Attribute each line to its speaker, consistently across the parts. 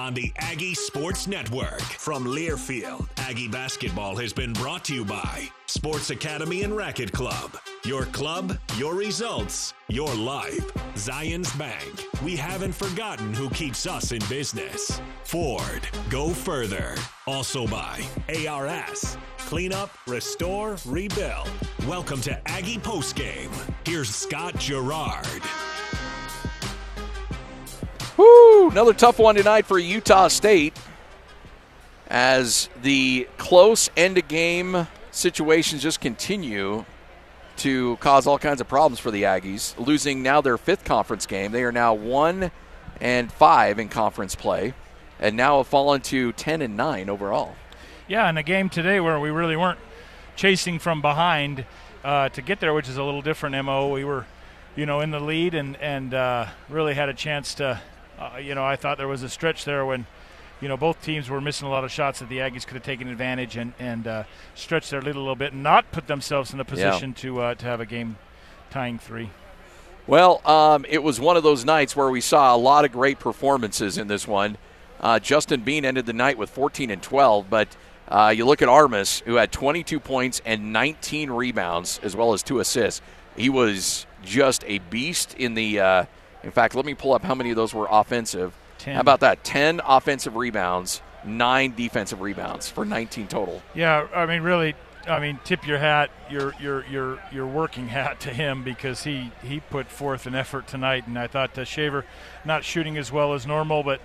Speaker 1: on the Aggie Sports Network. From Learfield, Aggie basketball has been brought to you by Sports Academy and Racket Club. Your club, your results, your life. Zions Bank. We haven't forgotten who keeps us in business. Ford. Go further. Also by ARS. Clean up, restore, rebuild. Welcome to Aggie Postgame. Here's Scott Garrard.
Speaker 2: Woo! Another tough one tonight for Utah State as the close end of game situations just continue to cause all kinds of problems for the Aggies. Losing now their fifth conference game. They are now one and five in conference play, and now have fallen to ten and nine overall.
Speaker 3: Yeah, in a game today where we really weren't chasing from behind uh, to get there, which is a little different mo. We were, you know, in the lead and and uh, really had a chance to uh, you know, I thought there was a stretch there when, you know, both teams were missing a lot of shots that the Aggies could have taken advantage and and uh, stretched their lead a little bit and not put themselves in a position yeah. to uh, to have a game tying three.
Speaker 2: Well, um, it was one of those nights where we saw a lot of great performances in this one. Uh, Justin Bean ended the night with 14 and 12, but uh, you look at Armus, who had 22 points and 19 rebounds, as well as two assists. He was just a beast in the uh, in fact, let me pull up how many of those were offensive.
Speaker 3: Ten.
Speaker 2: How about that? 10 offensive rebounds, nine defensive rebounds for 19 total.
Speaker 3: Yeah, I mean, really, I mean, tip your hat, your your your your working hat to him because he he put forth an effort tonight, and I thought uh, Shaver not shooting as well as normal, but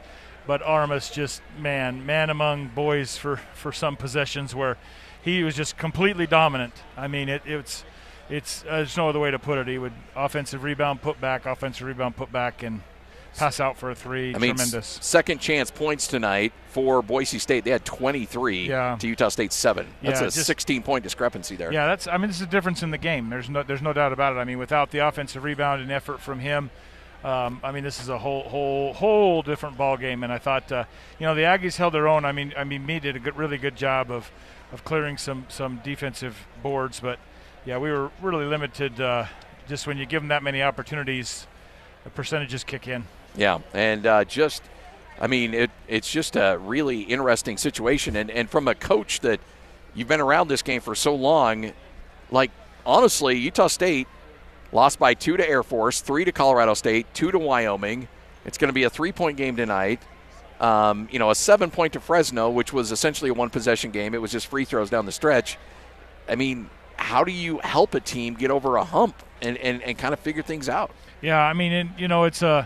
Speaker 3: but Armus just man man among boys for for some possessions where he was just completely dominant. I mean, it it's it's uh, there's no other way to put it. He would offensive rebound, put back, offensive rebound, put back, and pass out for a three.
Speaker 2: I mean,
Speaker 3: Tremendous.
Speaker 2: second chance points tonight for Boise State. They had 23
Speaker 3: yeah.
Speaker 2: to Utah State seven. That's
Speaker 3: yeah,
Speaker 2: a
Speaker 3: just,
Speaker 2: 16 point discrepancy there.
Speaker 3: Yeah, that's. I mean, this is a difference in the game. There's no there's no doubt about it. I mean, without the offensive rebound and effort from him. Um, I mean, this is a whole, whole, whole different ball game, and I thought, uh, you know, the Aggies held their own. I mean, I mean, me did a good, really good job of, of clearing some, some defensive boards, but yeah, we were really limited. Uh, just when you give them that many opportunities, the percentages kick in.
Speaker 2: Yeah, and uh, just, I mean, it, it's just a really interesting situation. And, and from a coach that you've been around this game for so long, like, honestly, Utah State lost by two to Air Force, three to Colorado State, two to Wyoming. It's going to be a three point game tonight. Um, you know, a seven point to Fresno, which was essentially a one possession game. It was just free throws down the stretch. I mean, how do you help a team get over a hump and, and, and kind of figure things out?
Speaker 3: Yeah, I mean, and, you know, it's a. Uh,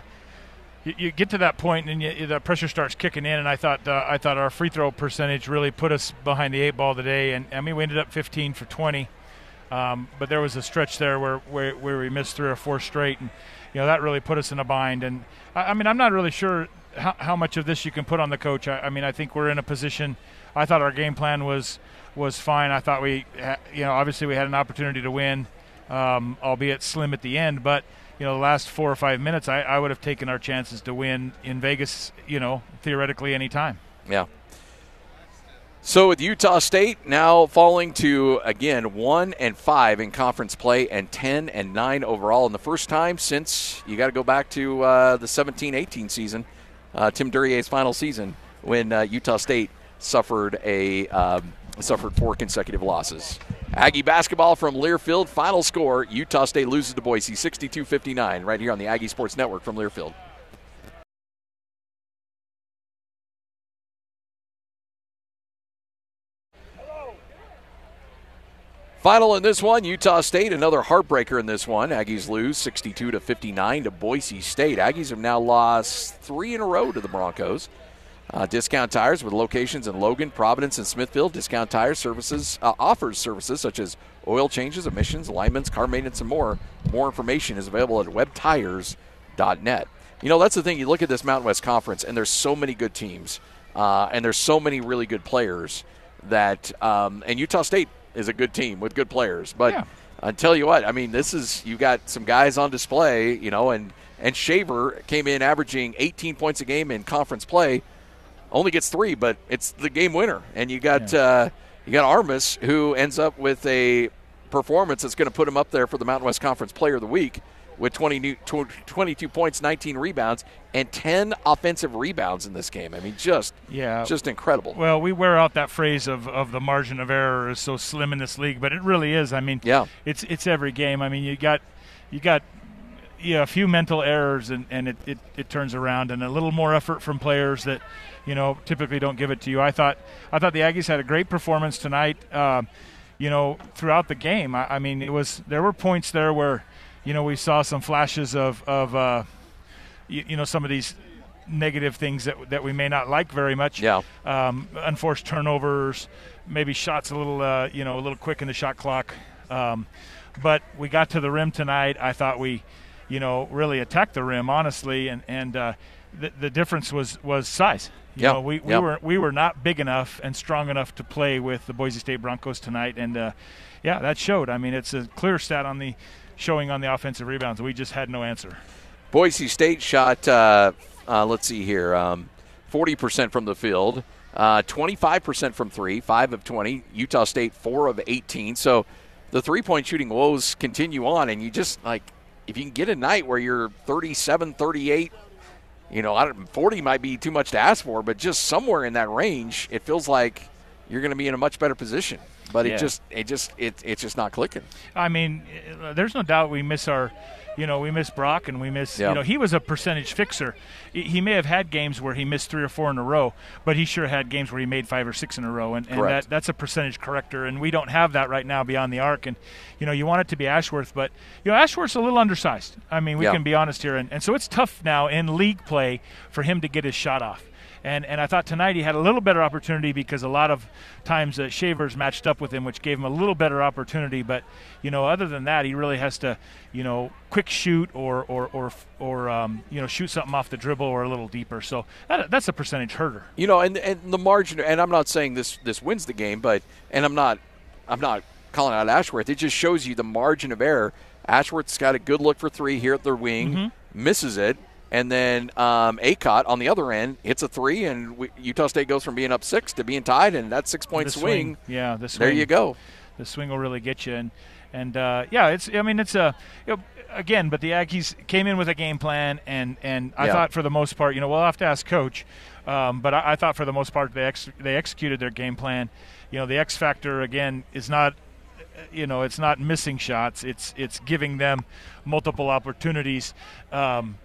Speaker 3: you, get to that point and you, the pressure starts kicking in, and I thought uh, I thought our free throw percentage really put us behind the eight ball today, and I mean we ended up 15 for 20, um, but there was a stretch there where, where, where we missed three or four straight, and you know that really put us in a bind. And I, I mean I'm not really sure how, how, much of this you can put on the coach. I, I mean I think we're in a position. I thought our game plan was was fine. I thought we, you know, obviously we had an opportunity to win, um, albeit slim at the end. But you know, the last four or five minutes, I, I would have taken our chances to win in Vegas. You know, theoretically, any time.
Speaker 2: Yeah. So with Utah State now falling to again one and five in conference play and ten and nine overall, in the first time since you got to go back to uh, the 17-18 season, uh, Tim Duryea's final season when uh, Utah State suffered a um, suffered four consecutive losses. Aggie basketball from Learfield. Final score Utah State loses to Boise 62 59, right here on the Aggie Sports Network from Learfield. Final in this one, Utah State, another heartbreaker in this one. Aggies lose 62 to 59 to Boise State. Aggies have now lost three in a row to the Broncos. Uh, discount tires with locations in Logan, Providence, and Smithfield. Discount tire services uh, offers services such as oil changes, emissions, alignments, car maintenance, and more. More information is available at webtires.net. You know, that's the thing. You look at this Mountain West Conference, and there's so many good teams, uh, and there's so many really good players that, um, and Utah State is a good team with good players. But
Speaker 3: yeah.
Speaker 2: I tell you what, I mean, this is you got some guys on display, you know, and and Shaver came in averaging 18 points a game in conference play only gets three, but it's the game winner. And you got yeah. uh, you got Armus who ends up with a performance that's going to put him up there for the Mountain West Conference Player of the Week with 20, new, 22 points, 19 rebounds, and 10 offensive rebounds in this game. I mean, just
Speaker 3: yeah,
Speaker 2: just incredible.
Speaker 3: Well, we wear out that phrase of, of the margin of error is so slim in this league, but it really is. I mean,
Speaker 2: yeah.
Speaker 3: it's it's every game. I mean, you got you got yeah, a few mental errors and, and it, it, it turns around and a little more effort from players that, you know, typically don't give it to you. I thought I thought the Aggies had a great performance tonight. Uh, you know, throughout the game. I, I, mean, it was there were points there where, you know, we saw some flashes of of uh, you, you know some of these negative things that that we may not like very much.
Speaker 2: Yeah.
Speaker 3: Um, unforced turnovers, maybe shots a little uh, you know a little quick in the shot clock. Um, but we got to the rim tonight. I thought we you know, really attack the rim, honestly, and and uh, the, the difference was was size. You
Speaker 2: yeah.
Speaker 3: know, we, we
Speaker 2: yep.
Speaker 3: were we were not big enough and strong enough to play with the Boise State Broncos tonight, and uh, yeah, that showed. I mean, it's a clear stat on the showing on the offensive rebounds. We just had no answer.
Speaker 2: Boise State shot. Uh, uh, let's see here, um, forty percent from the field, uh, twenty-five percent from three, five of twenty. Utah State four of eighteen. So the three-point shooting woes continue on, and you just like if you can get a night where you're 37, 38, you know, I don't, 40 might be too much to ask for, but just somewhere in that range, it feels like you're going to be in a much better position. But
Speaker 3: yeah.
Speaker 2: it just, it just, it, it's just not clicking.
Speaker 3: I mean, there's no doubt we miss our you know, we miss Brock and we miss,
Speaker 2: yeah.
Speaker 3: you know, he was a percentage fixer. He may have had games where he missed three or four in a row, but he sure had games where he made five or six in a row. And, and that, that's a percentage corrector. And we don't have that right now beyond the arc. And, you know, you want it to be Ashworth, but, you know, Ashworth's a little undersized. I mean, we
Speaker 2: yeah.
Speaker 3: can be honest here. And, and so it's tough now in league play for him to get his shot off. And and I thought tonight he had a little better opportunity because a lot of times uh, Shavers matched up with him, which gave him a little better opportunity. But you know, other than that, he really has to you know quick shoot or or or or um, you know shoot something off the dribble or a little deeper. So that, that's a percentage herder.
Speaker 2: You know, and and the margin. And I'm not saying this this wins the game, but and I'm not I'm not calling out Ashworth. It just shows you the margin of error. Ashworth's got a good look for three here at the wing,
Speaker 3: mm-hmm.
Speaker 2: misses it. And then um, Akot on the other end hits a three, and we, Utah State goes from being up six to being tied, and that six point
Speaker 3: swing,
Speaker 2: swing,
Speaker 3: Yeah, the swing.
Speaker 2: There you go.
Speaker 3: The swing will really get you, and and uh, yeah, it's. I mean, it's a. You know, again, but the Aggies came in with a game plan, and and I
Speaker 2: yeah.
Speaker 3: thought for the most part, you know, we'll have to ask coach, um, but I, I, thought for the most part they ex- they executed their game plan. You know, the X factor again is not. You know, it's not missing shots. It's it's giving them multiple opportunities. Um,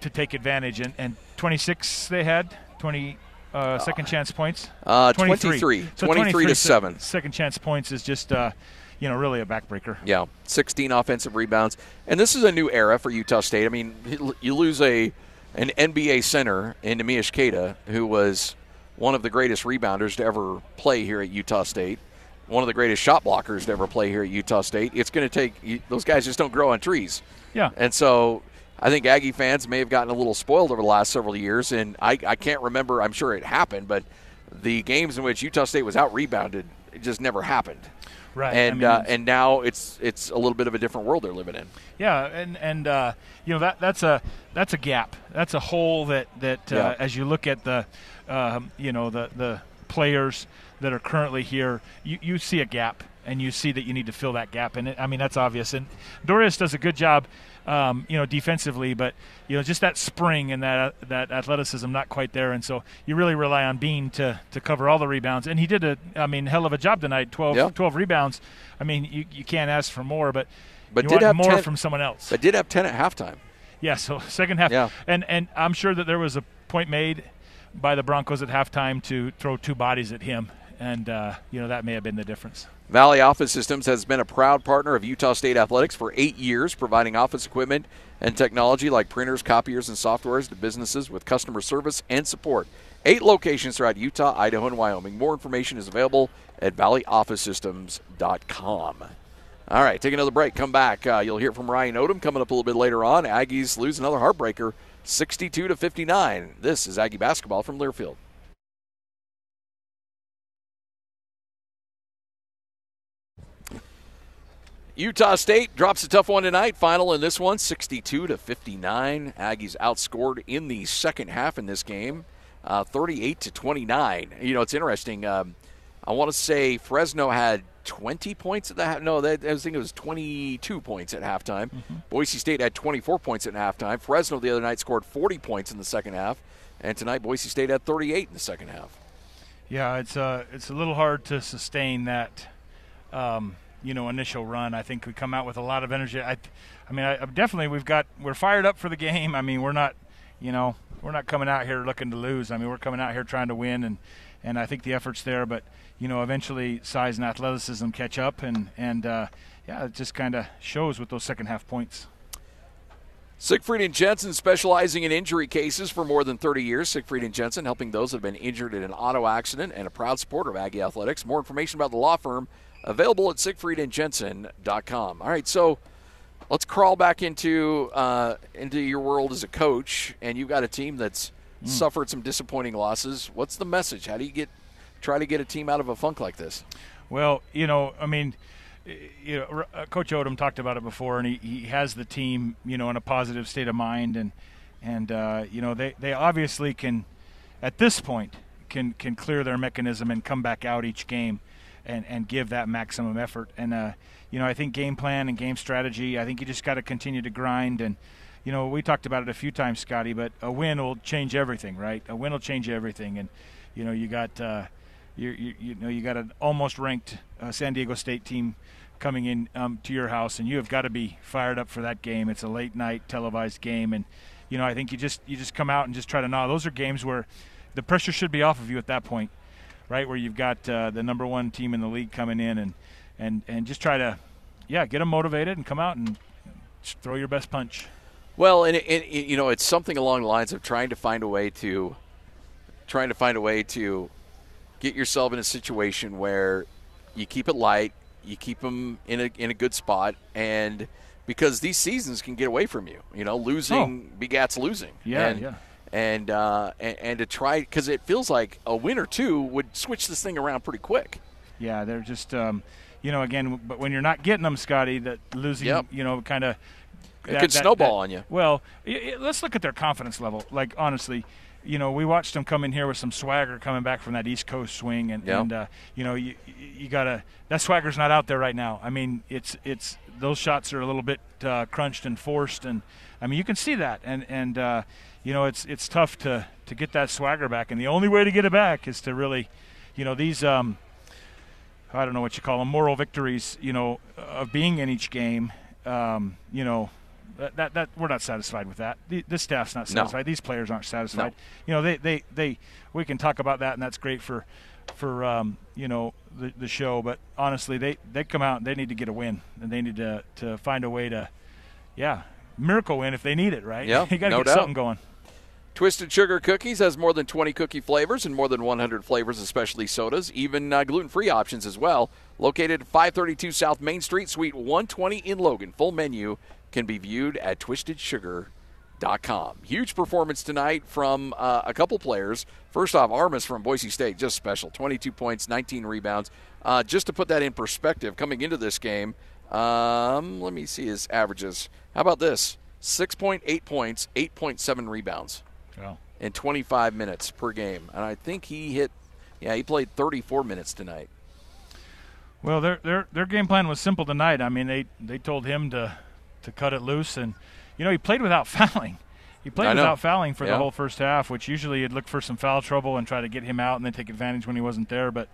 Speaker 3: to take advantage. And, and 26 they had, 20 uh, second chance points.
Speaker 2: Uh,
Speaker 3: 23.
Speaker 2: 23.
Speaker 3: So
Speaker 2: 23,
Speaker 3: 23
Speaker 2: to 7.
Speaker 3: Second chance points is just, uh, you know, really a backbreaker.
Speaker 2: Yeah, 16 offensive rebounds. And this is a new era for Utah State. I mean, you lose a an NBA center in Neemias Queta, who was one of the greatest rebounders to ever play here at Utah State, one of the greatest shot blockers to ever play here at Utah State. It's going to take those guys just don't grow on trees.
Speaker 3: Yeah.
Speaker 2: And so I think Aggie fans may have gotten a little spoiled over the last several years, and I, I can't remember. I'm sure it happened, but the games in which Utah State was out rebounded, just never happened.
Speaker 3: Right.
Speaker 2: And
Speaker 3: I mean,
Speaker 2: uh, and now it's it's a little bit of a different world they're living in.
Speaker 3: Yeah, and and uh, you know that that's a that's a gap. That's a hole that that uh,
Speaker 2: Yeah.
Speaker 3: as you look at the um, you know the the players that are currently here, you, you see a gap and you see that you need to fill that gap. And it, I mean that's obvious. And Dorius does a good job um, you know, defensively, but you know, just that spring and that that athleticism not quite there, and so you really rely on Bean to to cover all the rebounds, and he did a, I mean, hell of a job tonight. 12,
Speaker 2: Yeah.
Speaker 3: 12 rebounds. I mean, you, you can't ask for more, but
Speaker 2: But
Speaker 3: you
Speaker 2: did
Speaker 3: want
Speaker 2: have
Speaker 3: more
Speaker 2: 10
Speaker 3: from someone else.
Speaker 2: But did have ten at halftime.
Speaker 3: Yeah, so second half,
Speaker 2: Yeah.
Speaker 3: and and I'm sure that there was a point made by the Broncos at halftime to throw two bodies at him, and uh, you know that may have been the difference.
Speaker 2: Valley Office Systems has been a proud partner of Utah State Athletics for eight years, providing office equipment and technology like printers, copiers, and softwares to businesses with customer service and support. Eight locations throughout Utah, Idaho, and Wyoming. More information is available at valleyofficesystems.com. All right, take another break. Come back. Uh, you'll hear from Ryan Odom coming up a little bit later on. Aggies lose another heartbreaker, 62 to 59. This is Aggie basketball from Learfield. Utah State drops a tough one tonight. Final in this one, 62 to 59. Aggies outscored in the second half in this game, uh, 38 to 29. You know, it's interesting. Um, I want to say Fresno had 20 points at the half. No, that, I think it was 22 points at halftime. Mm-hmm. Boise State had 24 points at halftime. Fresno the other night scored 40 points in the second half, and tonight Boise State had 38 in the second half.
Speaker 3: Yeah, it's uh, it's a little hard to sustain that, um, you know, initial run. I think we come out with a lot of energy. I, I mean, I, definitely we've got we're fired up for the game. I mean, we're not, you know, we're not coming out here looking to lose. I mean, we're coming out here trying to win, and and I think the effort's there. But you know, eventually size and athleticism catch up, and and uh, yeah, it just kind of shows with those second half points.
Speaker 2: Siegfried and Jensen specializing in injury cases for more than 30 years. Siegfried and Jensen helping those that have been injured in an auto accident and a proud supporter of Aggie Athletics. More information about the law firm available at siegfriedandjensen.com. All right, so let's crawl back into uh, into your world as a coach, and you've got a team that's mm. suffered some disappointing losses. What's the message? How do you get try to get a team out of a funk like this?
Speaker 3: Well, you know, I mean, you know, uh, Coach Odom talked about it before, and he, he has the team, you know, in a positive state of mind, and and uh, you know they, they obviously can, at this point, can can clear their mechanism and come back out each game, and and give that maximum effort. And uh, you know, I think game plan and game strategy. I think you just got to continue to grind and. You know, we talked about it a few times, Scotty, but a win will change everything, right? A win will change everything, and you know, you got uh, you, you, you know you got an almost ranked uh, San Diego State team coming in um, to your house, and you have got to be fired up for that game. It's a late night televised game, and you know I think you just you just come out and just try to gnaw. Those are games where the pressure should be off of you at that point, right? Where you've got uh, the number one team in the league coming in, and and and just try to yeah get them motivated and come out and throw your best punch.
Speaker 2: Well, and it, it, you know it's something along the lines of trying to find a way to trying to find a way to get yourself in a situation where you keep it light, you keep them in a in a good spot, and because these seasons can get away from you. You know, losing oh. begats losing.
Speaker 3: Yeah,
Speaker 2: and,
Speaker 3: yeah.
Speaker 2: And, uh, and and to try because it feels like a win or two would switch this thing around pretty quick.
Speaker 3: Yeah, they're just um, you know again, but when you're not getting them, Scotty, that losing, yep. you know, kind of
Speaker 2: it could snowball that, on you.
Speaker 3: Well, let's look at their confidence level. Like honestly, you know, we watched him come in here with some swagger coming back from that East Coast swing, and, and uh, you know, you you gotta that swagger's not out there right now. I mean, it's it's those shots are a little bit uh, crunched and forced, and I mean, you can see that, and and uh, you know, it's it's tough to to get that swagger back, and the only way to get it back is to really, you know, these um, I don't know what you call them, moral victories, you know, of being in each game, um, you know that, that, that we're not satisfied with that. The, this staff's not satisfied. No. These players aren't satisfied. No. You know, they, they, they we can talk about that, and that's great for for um, you know the, the show. But honestly, they they come out and they need to get a win, and they need to to find a way to, yeah, miracle win if they need it. Right?
Speaker 2: Yeah,
Speaker 3: you got to
Speaker 2: no
Speaker 3: get
Speaker 2: doubt.
Speaker 3: something going.
Speaker 2: Twisted Sugar Cookies has more than 20 cookie flavors and more than 100 flavors especially sodas, even uh, gluten-free options as well. Located at 532 South Main Street, Suite 120 in Logan. Full menu can be viewed at twistedsugar.com. Huge performance tonight from uh, a couple players. First off, Armus from Boise State, just special 22 points, 19 rebounds. Uh, just to put that in perspective, coming into this game, um, let me see his averages. How about this? 6.8 points, 8.7 rebounds
Speaker 3: wow.
Speaker 2: in 25 minutes per game. And I think he hit, yeah, he played 34 minutes tonight.
Speaker 3: Well, their their their game plan was simple tonight. I mean, they they told him to to cut it loose. And, you know, he played without fouling. He played without fouling for yeah. the whole first half, which usually you'd look for some foul trouble and try to get him out and then take advantage when he wasn't there. But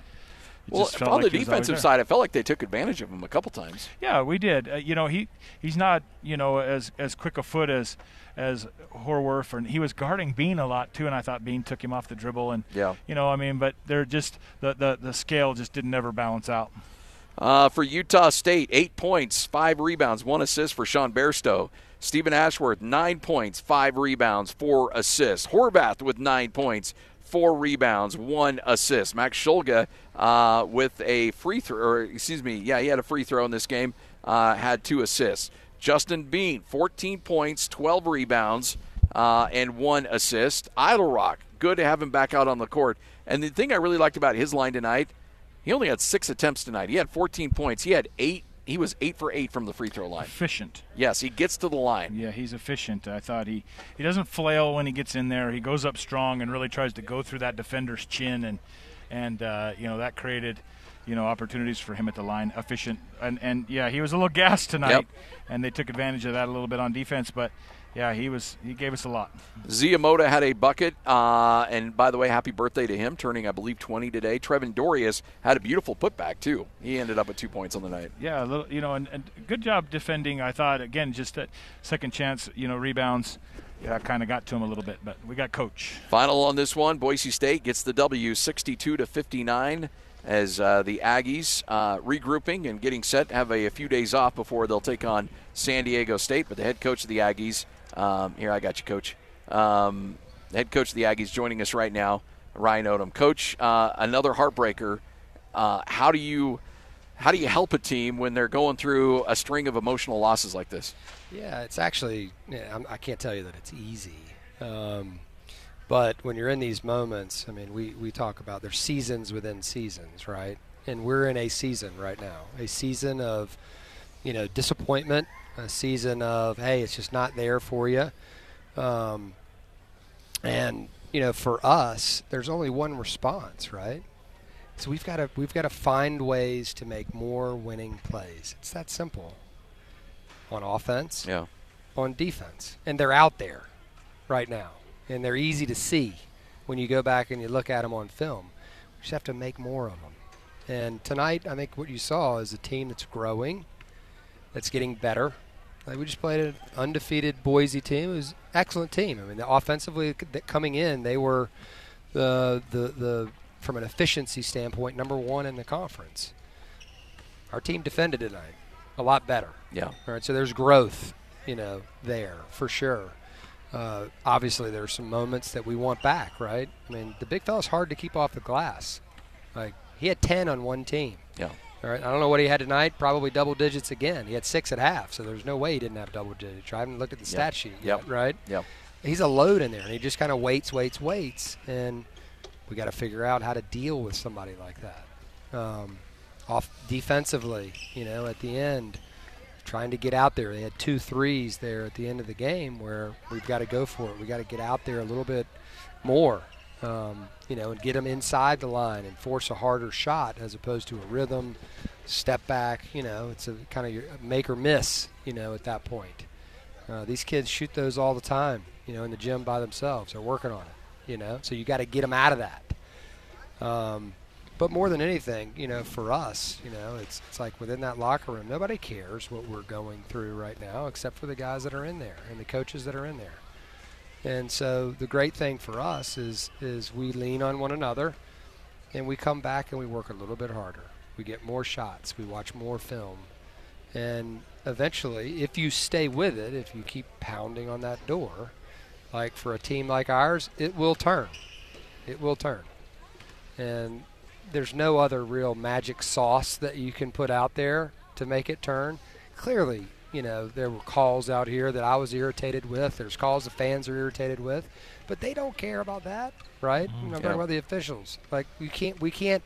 Speaker 2: well, on
Speaker 3: like
Speaker 2: the defensive side, I felt like they took advantage of him a couple times.
Speaker 3: Yeah, we did. Uh, you know, he he's not you know as as quick a foot as as Horvath, and he was guarding Bean a lot too. And I thought Bean took him off the dribble, and
Speaker 2: yeah,
Speaker 3: you know, I mean, but they're just the the the scale just didn't ever balance out.
Speaker 2: Uh, for Utah State, eight points, five rebounds, one assist for Sean Bairstow. Steven Ashworth, nine points, five rebounds, four assists. Horvath with nine points, four rebounds, one assist. Max Shulga uh, with a free throw, or excuse me, yeah, he had a free throw in this game, uh, had two assists. Justin Bean, 14 points, 12 rebounds, uh, and one assist. Eytle-Rock, good to have him back out on the court. And the thing I really liked about his line tonight – he only had six attempts tonight. He had 14 points. He had eight. He was eight for eight from the free throw line.
Speaker 3: Efficient.
Speaker 2: Yes, he gets to the line.
Speaker 3: Yeah, he's efficient. I thought he he doesn't flail when he gets in there. He goes up strong and really tries to go through that defender's chin and and uh, you know that created you know opportunities for him at the line, efficient, and and yeah, he was a little gassed tonight,
Speaker 2: Yep.
Speaker 3: and they took advantage of that a little bit on defense, but. Yeah, he was. He gave us a lot.
Speaker 2: Zee Hamoda had a bucket, uh, and by the way, happy birthday to him, turning I believe 20 today. Trevin Dorius had a beautiful putback too. He ended up with two points on the night.
Speaker 3: Yeah, a little, you know, and, and good job defending. I thought again, just that second chance, you know, rebounds. Yeah, kind of got to him a little bit, but we got coach.
Speaker 2: Final on this one, Boise State gets the W, 62 to 59, as uh, the Aggies uh, regrouping and getting set. Have a, a few days off before they'll take on San Diego State. But the head coach of the Aggies, um, here I got you, coach. Um, head coach of the Aggies joining us right now, Ryan Odom. Coach, uh, another heartbreaker. Uh, how do you how do you help a team when they're going through a string of emotional losses like this?
Speaker 4: Yeah, it's actually, I can't tell you that it's easy. Um, but when you're in these moments, I mean, we, we talk about there's seasons within seasons, right? And we're in a season right now, a season of, you know, disappointment, a season of, hey, it's just not there for you. Um, and, you know, for us, there's only one response, right? So we've got to we've got to find ways to make more winning plays. It's that simple. On offense,
Speaker 2: Yeah.
Speaker 4: on defense, and they're out there right now, and they're easy to see when you go back and you look at them on film. We just have to make more of them. And tonight, I think what you saw is a team that's growing, that's getting better. Like we just played an undefeated Boise team. It was an excellent team. I mean, the offensively coming in, they were the the the from an efficiency standpoint number one in the conference. Our team defended tonight a lot better.
Speaker 2: Yeah.
Speaker 4: All right, so there's growth, you know, there for sure. Uh, obviously, there's some moments that we want back, right? I mean, the big fella's hard to keep off the glass. Like he had 10 on one team.
Speaker 2: Yeah.
Speaker 4: All right, I don't know what he had tonight. Probably double digits again. He had six at half, so there's no way he didn't have double digits. I haven't looked at the stat
Speaker 2: Yep.
Speaker 4: sheet yet,
Speaker 2: Yep.
Speaker 4: right?
Speaker 2: Yep.
Speaker 4: He's a load in there, and he just kind of waits, waits, waits, and we got to figure out how to deal with somebody like that. Um, off defensively, you know, at the end, trying to get out there. They had two threes there at the end of the game where we've got to go for it. We got to get out there a little bit more, um, you know, and get them inside the line and force a harder shot as opposed to a rhythm, step back. You know, it's a kind of your make or miss. You know, at that point, uh, these kids shoot those all the time. You know, in the gym by themselves. They're working on it. You know, so you got to get them out of that. Um, but more than anything, you know, for us, you know, it's it's like within that locker room, nobody cares what we're going through right now, except for the guys that are in there and the coaches that are in there. And so the great thing for us is is we lean on one another, and we come back and we work a little bit harder. We get more shots. We watch more film, and eventually, if you stay with it, if you keep pounding on that door, like for a team like ours, it will turn. It will turn. And there's no other real magic sauce that you can put out there to make it turn. Clearly, you know, there were calls out here that I was irritated with. There's calls the fans are irritated with, but they don't care about that, right? Mm-hmm. I'm
Speaker 2: yeah.
Speaker 4: about the officials. Like we can't we can't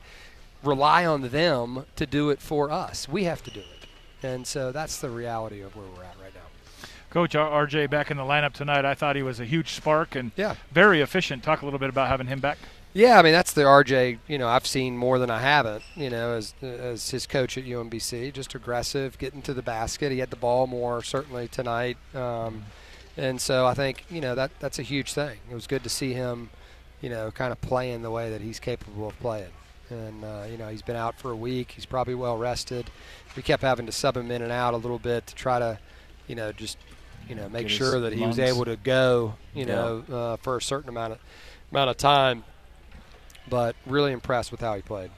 Speaker 4: rely on them to do it for us. We have to do it. And so that's the reality of where we're at right now.
Speaker 3: Coach RJ back in the lineup tonight. I thought he was a huge spark and
Speaker 4: Yeah.
Speaker 3: very efficient. Talk a little bit about having him back.
Speaker 4: Yeah, I mean that's the RJ. You know, I've seen more than I haven't. You know, as as his coach at UMBC, just aggressive, getting to the basket. He had the ball more certainly tonight, um, and so I think you know that that's a huge thing. It was good to see him, you know, kind of playing the way that he's capable of playing. And uh, you know, he's been out for a week. He's probably well rested. We kept having to sub him in and out a little bit to try to, you know, just you know make
Speaker 3: Get
Speaker 4: sure that he was able to go. You
Speaker 2: Yeah.
Speaker 4: know, uh, for a certain amount of amount of time but really impressed with how he played.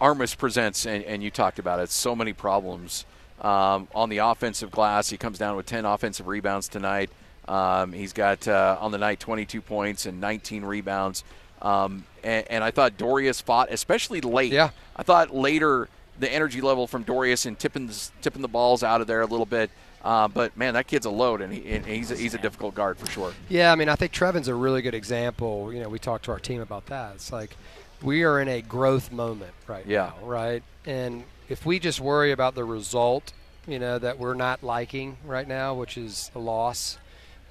Speaker 2: Armus presents, and, and you talked about it, so many problems um, on the offensive glass. He comes down with 10 offensive rebounds tonight. Um, he's got uh, on the night 22 points and 19 rebounds. Um, and, and I thought Dorius fought, especially late.
Speaker 4: Yeah.
Speaker 2: I thought later the energy level from Dorius and tipping the, tipping the balls out of there a little bit. Uh, but man, that kid's a load, and, he, and he's a, he's a difficult guard for sure.
Speaker 4: Yeah, I mean, I think Trevin's a really good example. You know, we talked to our team about that. It's like we are in a growth moment right
Speaker 2: Yeah.
Speaker 4: now, right? And if we just worry about the result, you know, that we're not liking right now, which is a loss,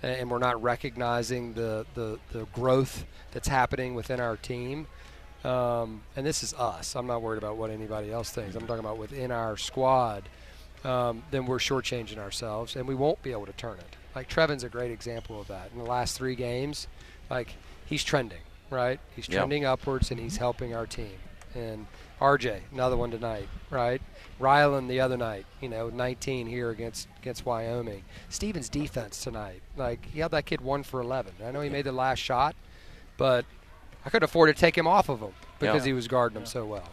Speaker 4: and we're not recognizing the, the, the growth that's happening within our team, um, and this is us. I'm not worried about what anybody else thinks. I'm talking about within our squad. Um, then we're shortchanging ourselves, and we won't be able to turn it. Like Trevin's a great example of that. In the last three games, like he's trending, right? He's
Speaker 2: Yep.
Speaker 4: trending upwards, and he's helping our team. And RJ, another one tonight, right? Rylan the other night, you know, 19 here against against Wyoming. Stevens' defense tonight, like he held that kid one for 11. I know he made the last shot, but I couldn't afford to take him off of him because
Speaker 2: Yeah.
Speaker 4: he was guarding him so well.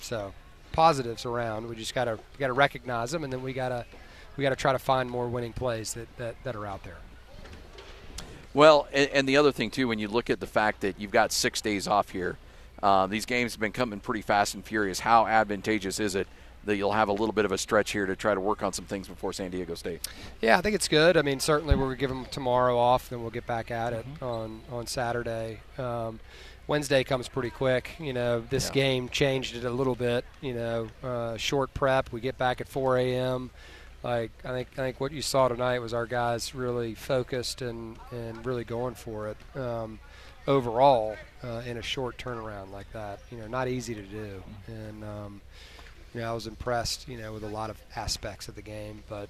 Speaker 4: So positives around. We just gotta we gotta recognize them, and then we gotta we gotta try to find more winning plays that, that, that are out there.
Speaker 2: Well, and, and the other thing too, when you look at the fact that you've got six days off here, uh, these games have been coming pretty fast and furious. How advantageous is it that you'll have a little bit of a stretch here to try to work on some things before San Diego State?
Speaker 4: Yeah, I think it's good. I mean, certainly we're gonna give them tomorrow off, then we'll get back at it
Speaker 2: Mm-hmm.
Speaker 4: on on Saturday. Um, Wednesday comes pretty quick. You know, this
Speaker 2: Yeah.
Speaker 4: game changed it a little bit. You know, uh, short prep. We get back at 4 a.m. Like I think I think what you saw tonight was our guys really focused and and really going for it. Um, overall, uh, in a short turnaround like that, you know, not easy to do. And um, you know, I was impressed. You know, with a lot of aspects of the game, but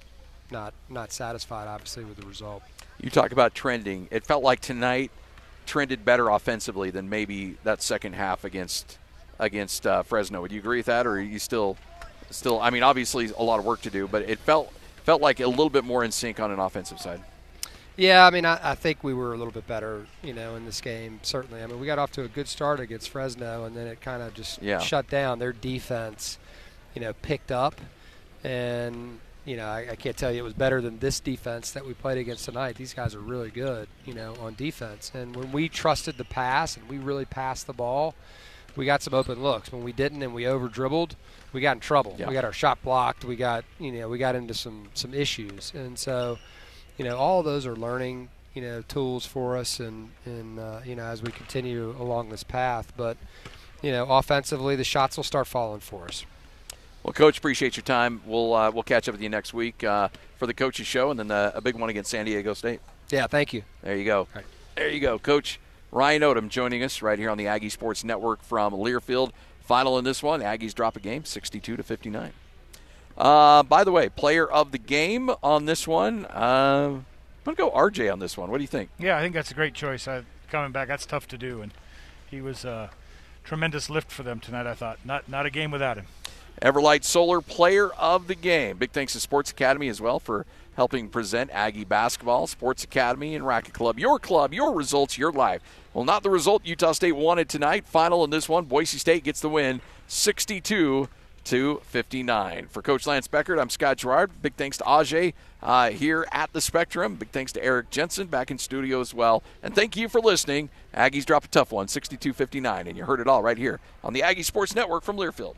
Speaker 4: not not satisfied obviously with the result.
Speaker 2: You talk about trending. It felt like tonight trended better offensively than maybe that second half against against uh, Fresno. Would you agree with that, or are you still still? I mean, obviously a lot of work to do, but it felt felt like a little bit more in sync on an offensive side.
Speaker 4: Yeah, I mean, I, I think we were a little bit better, you know, in this game. Certainly, I mean, we got off to a good start against Fresno, and then it kind of just
Speaker 2: Yeah.
Speaker 4: shut down. Their defense, you know, picked up, and you know, I, I can't tell you it was better than this defense that we played against tonight. These guys are really good, you know, on defense. And when we trusted the pass and we really passed the ball, we got some open looks. When we didn't and we over dribbled, we got in trouble.
Speaker 2: Yeah.
Speaker 4: We got our shot blocked. We got you know we got into some some issues, and so you know all those are learning you know tools for us, and and uh, you know as we continue along this path. But you know offensively, the shots will start falling for us.
Speaker 2: Well, Coach, appreciate your time. We'll uh, we'll catch up with you next week uh, for the coaches show, and then uh, a big one against San Diego State.
Speaker 4: Yeah, thank you.
Speaker 2: There you go.
Speaker 4: right.
Speaker 2: There you go, Coach Ryan Odom joining us right here on the Aggie Sports Network from Learfield. Final in this one, Aggies drop a game, 62 to 59. Uh, by the way, player of the game on this one. Uh, I'm gonna go RJ on this one. What do you think?
Speaker 3: Yeah, I think that's a great choice. I, coming back, that's tough to do, and he was a tremendous lift for them tonight. I thought not not a game without him.
Speaker 2: Everlight Solar Player of the Game. Big thanks to Sports Academy as well for helping present Aggie basketball. Sports Academy and Racket Club. Your club, your results, your life. Well, not the result Utah State wanted tonight. Final in this one, Boise State gets the win 62 to 59. For Coach Lance Beckert, I'm Scott Garrard. Big thanks to Ajay uh, here at the Spectrum. Big thanks to Eric Jensen back in studio as well. And thank you for listening. Aggies drop a tough one, 62 59. And you heard it all right here on the Aggie Sports Network from Learfield.